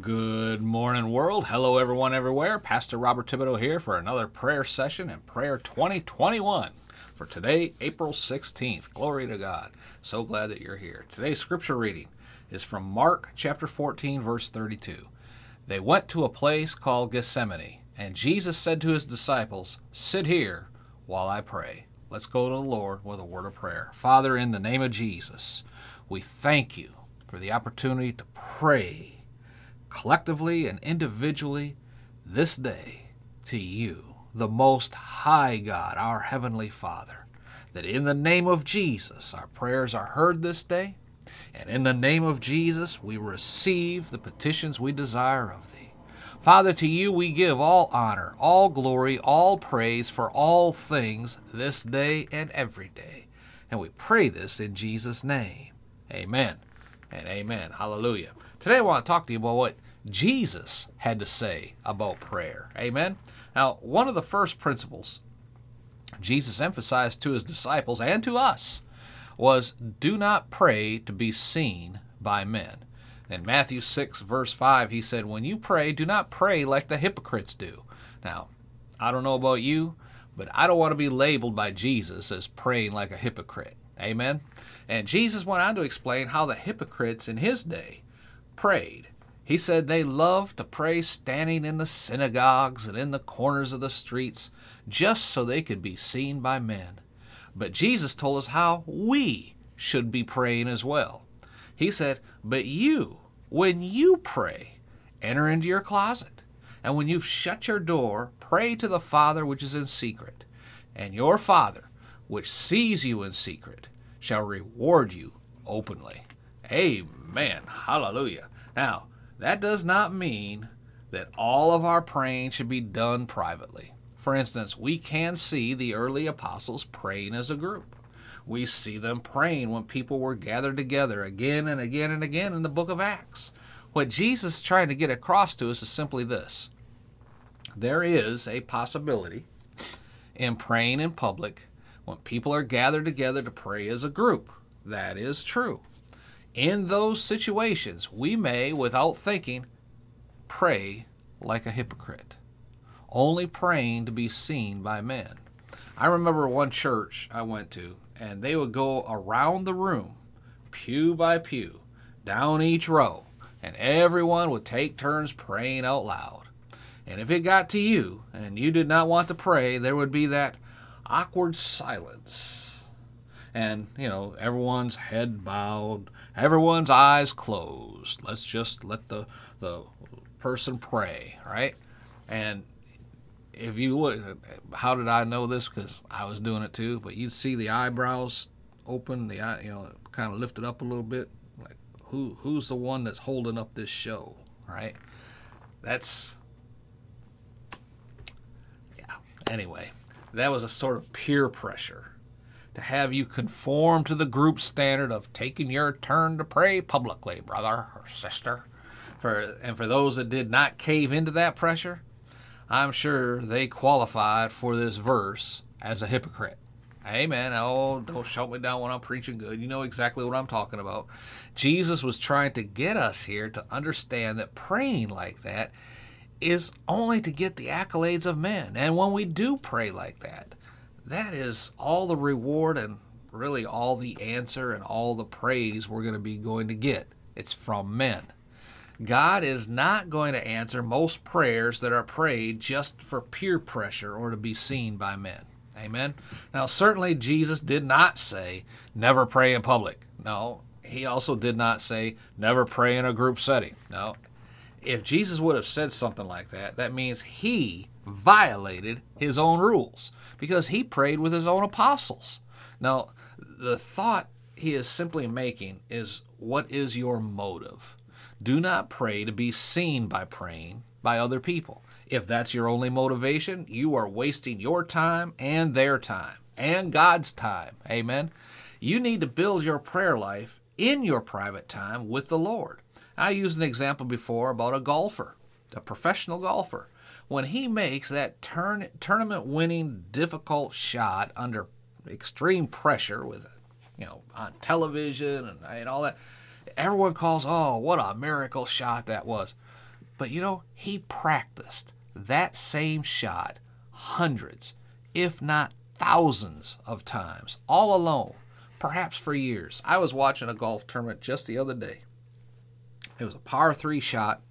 Good morning, world. Hello, everyone, everywhere. Pastor Robert Thibodeau here for another prayer session in Prayer 2021 for today, April 16th. Glory to God. So glad that you're here. Today's scripture reading is from Mark chapter 14, verse 32. They went to a place called Gethsemane, and Jesus said to his disciples, Sit here while I pray. Let's go to the Lord with a word of prayer. Father, in the name of Jesus, we thank you for the opportunity to pray collectively and individually this day to you, the Most High God, our Heavenly Father, that in the name of Jesus our prayers are heard this day, and in the name of Jesus we receive the petitions we desire of Thee. Father, to you we give all honor, all glory, all praise for all things this day and every day. And we pray this in Jesus' name. Amen and amen. Hallelujah. Today I want to talk to you about what Jesus had to say about prayer. Amen. Now, one of the first principles Jesus emphasized to his disciples and to us was do not pray to be seen by men. In Matthew 6, verse 5, he said, When you pray, do not pray like the hypocrites do. Now, I don't know about you, but I don't want to be labeled by Jesus as praying like a hypocrite. Amen? And Jesus went on to explain how the hypocrites in his day prayed. He said they loved to pray standing in the synagogues and in the corners of the streets just so they could be seen by men. But Jesus told us how we should be praying as well. He said, But you, when you pray, enter into your closet, and when you've shut your door, pray to the Father which is in secret, and your Father, which sees you in secret, shall reward you openly. Amen. Man, hallelujah. Now, that does not mean that all of our praying should be done privately. For instance, we can see the early apostles praying as a group. We see them praying when people were gathered together again and again and again in the book of Acts. What Jesus is trying to get across to us is simply this there is a possibility in praying in public when people are gathered together to pray as a group. That is true. In those situations, we may, without thinking, pray like a hypocrite, only praying to be seen by men. I remember one church I went to, and they would go around the room, pew by pew, down each row, and everyone would take turns praying out loud. And if it got to you and you did not want to pray, there would be that awkward silence. And, you know, everyone's head bowed, everyone's eyes closed. Let's just let the, the person pray, right? And if you would, how did I know this? Because I was doing it too. But you'd see the eyebrows open, the eye, you know, kind of lifted up a little bit. Like who who's the one that's holding up this show, right? That's yeah. Anyway, that was a sort of peer pressure to have you conform to the group standard of taking your turn to pray publicly, brother or sister. For and for those that did not cave into that pressure, I'm sure they qualified for this verse as a hypocrite. Amen. Oh, don't shut me down when I'm preaching good. You know exactly what I'm talking about. Jesus was trying to get us here to understand that praying like that is only to get the accolades of men. And when we do pray like that, that is all the reward and really all the answer and all the praise we're going to be going to get. It's from men. God is not going to answer most prayers that are prayed just for peer pressure or to be seen by men. Amen. Now, certainly Jesus did not say, never pray in public. No, he also did not say, never pray in a group setting. No. If Jesus would have said something like that, that means he violated his own rules because he prayed with his own apostles. Now, the thought he is simply making is what is your motive? Do not pray to be seen by praying by other people. If that's your only motivation, you are wasting your time and their time and God's time. Amen. You need to build your prayer life in your private time with the Lord. I used an example before about a golfer, a professional golfer. When he makes that turn, tournament winning difficult shot under extreme pressure with you know on television and, and all that everyone calls, oh, what a miracle shot that was. But you know, he practiced that same shot hundreds, if not thousands of times, all alone, perhaps for years. I was watching a golf tournament just the other day. It was a par three shot.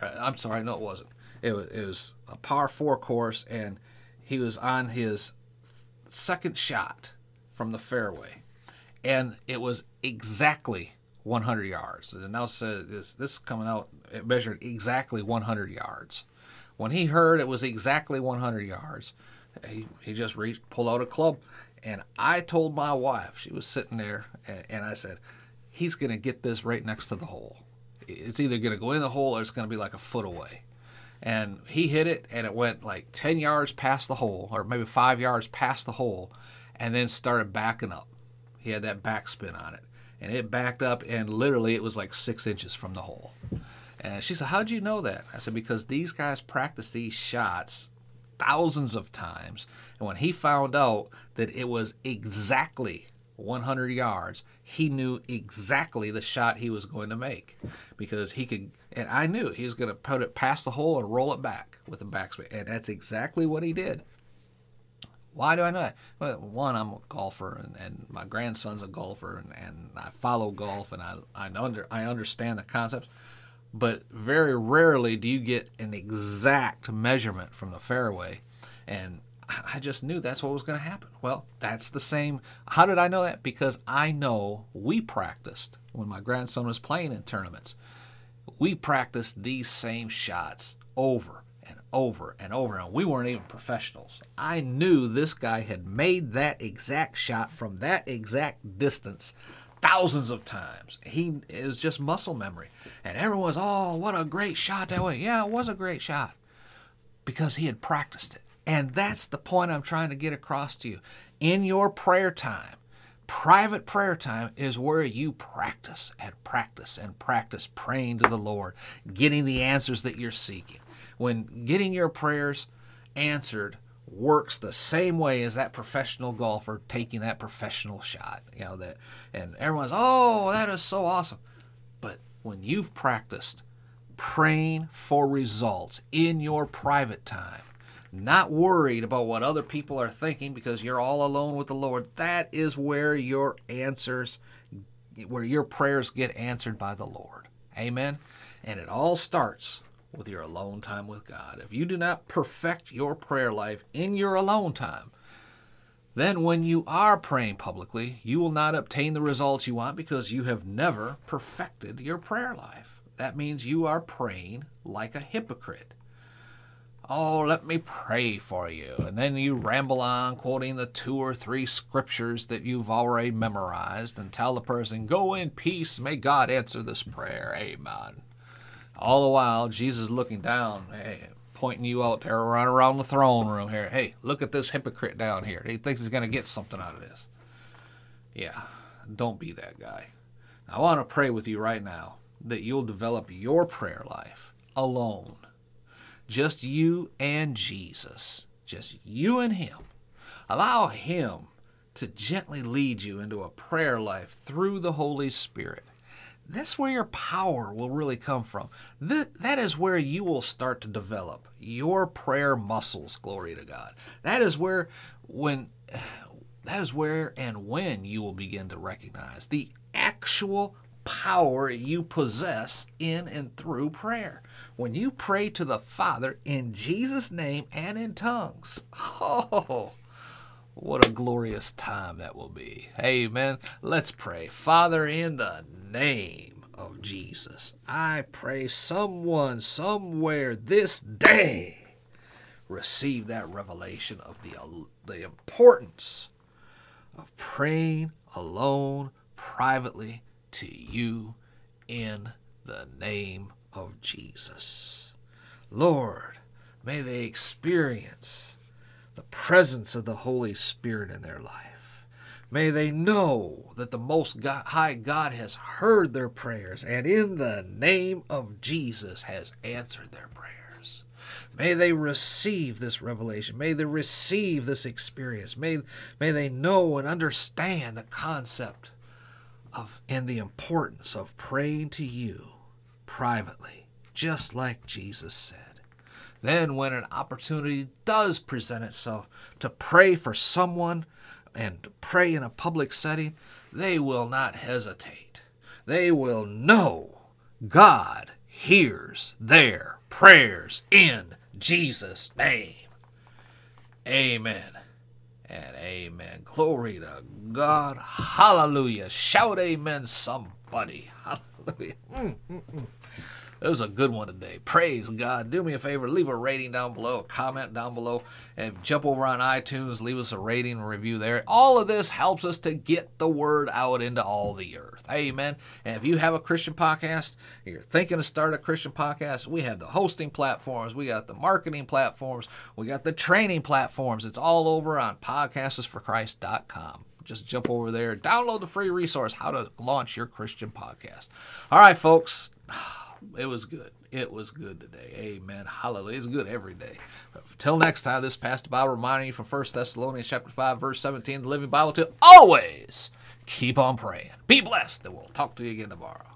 Uh, I'm sorry, no, it wasn't. It was, it was a par four course, and he was on his second shot from the fairway, and it was exactly 100 yards. And now says this this is coming out. It measured exactly 100 yards. When he heard it was exactly 100 yards, he, he just reached, pulled out a club, and I told my wife she was sitting there, and, and I said, he's to get this right next to the hole. It's either going to go in the hole or it's going to be like a foot away. And he hit it and it went like 10 yards past the hole or maybe five yards past the hole and then started backing up. He had that backspin on it and it backed up and literally it was like six inches from the hole. And she said how'd you know that? I said because these guys practice these shots thousands of times and when he found out that it was exactly 100 yards, he knew exactly the shot he was going to make because he could, and I knew he was going to put it past the hole and roll it back with the backspin, and that's exactly what he did. Why do I know that? Well, one, I'm a golfer, and, and my grandson's a golfer, and, and I follow golf, and I I under I understand the concepts, but very rarely do you get an exact measurement from the fairway, and I just knew that's what was going to happen. Well, that's the same. How did I know that? Because I know we practiced when my grandson was playing in tournaments. We practiced these same shots over and over and over, and we weren't even professionals. I knew this guy had made that exact shot from that exact distance thousands of times. He it was just muscle memory, and everyone was, "Oh, what a great shot that was!" Yeah, it was a great shot because he had practiced it. And that's the point I'm trying to get across to you. In your prayer time, private prayer time is where you practice and practice and practice praying to the Lord, getting the answers that you're seeking. When getting your prayers answered works the same way as that professional golfer taking that professional shot, you know that and everyone's, "Oh, that is so awesome." But when you've practiced praying for results in your private time, not worried about what other people are thinking because you're all alone with the Lord. That is where your answers, where your prayers get answered by the Lord. Amen. And it all starts with your alone time with God. If you do not perfect your prayer life in your alone time, then when you are praying publicly, you will not obtain the results you want because you have never perfected your prayer life. That means you are praying like a hypocrite. Oh, let me pray for you. And then you ramble on, quoting the two or three scriptures that you've already memorized, and tell the person, Go in peace. May God answer this prayer. Amen. All the while, Jesus looking down, hey, pointing you out there right around the throne room here. Hey, look at this hypocrite down here. He thinks he's going to get something out of this. Yeah, don't be that guy. I want to pray with you right now that you'll develop your prayer life alone just you and Jesus. Just you and Him. Allow Him to gently lead you into a prayer life through the Holy Spirit. That's where your power will really come from. That, that is where you will start to develop your prayer muscles, glory to God. That is where when that is where and when you will begin to recognize the actual power you possess in and through prayer. When you pray to the Father in Jesus' name and in tongues, oh, what a glorious time that will be. Amen. Let's pray. Father, in the name of Jesus, I pray someone somewhere this day receive that revelation of the, the importance of praying alone, privately, to you in the name of Jesus. Lord, may they experience the presence of the Holy Spirit in their life. May they know that the Most High God has heard their prayers and in the name of Jesus has answered their prayers. May they receive this revelation. May they receive this experience. May, may they know and understand the concept of and the importance of praying to you privately just like Jesus said. Then, when an opportunity does present itself to pray for someone and to pray in a public setting, they will not hesitate. They will know God hears their prayers in Jesus' name. Amen and amen. Glory to God. Hallelujah. Shout amen, somebody. Hallelujah. Mm, mm, mm. It was a good one today. Praise God. Do me a favor, leave a rating down below, a comment down below, and jump over on iTunes, leave us a rating and review there. All of this helps us to get the word out into all the earth. Amen. And if you have a Christian podcast, you're thinking to start a Christian podcast, we have the hosting platforms, we got the marketing platforms, we got the training platforms. It's all over on podcastsforchrist.com just jump over there, download the free resource, How to Launch Your Christian Podcast. All right, folks it was good. It was good today. Amen. Hallelujah. It's good every day. Till next time, this Pastor Bible reminding you from 1 Thessalonians chapter 5, verse 17, the Living Bible, to always keep on praying. Be blessed, and we'll talk to you again tomorrow.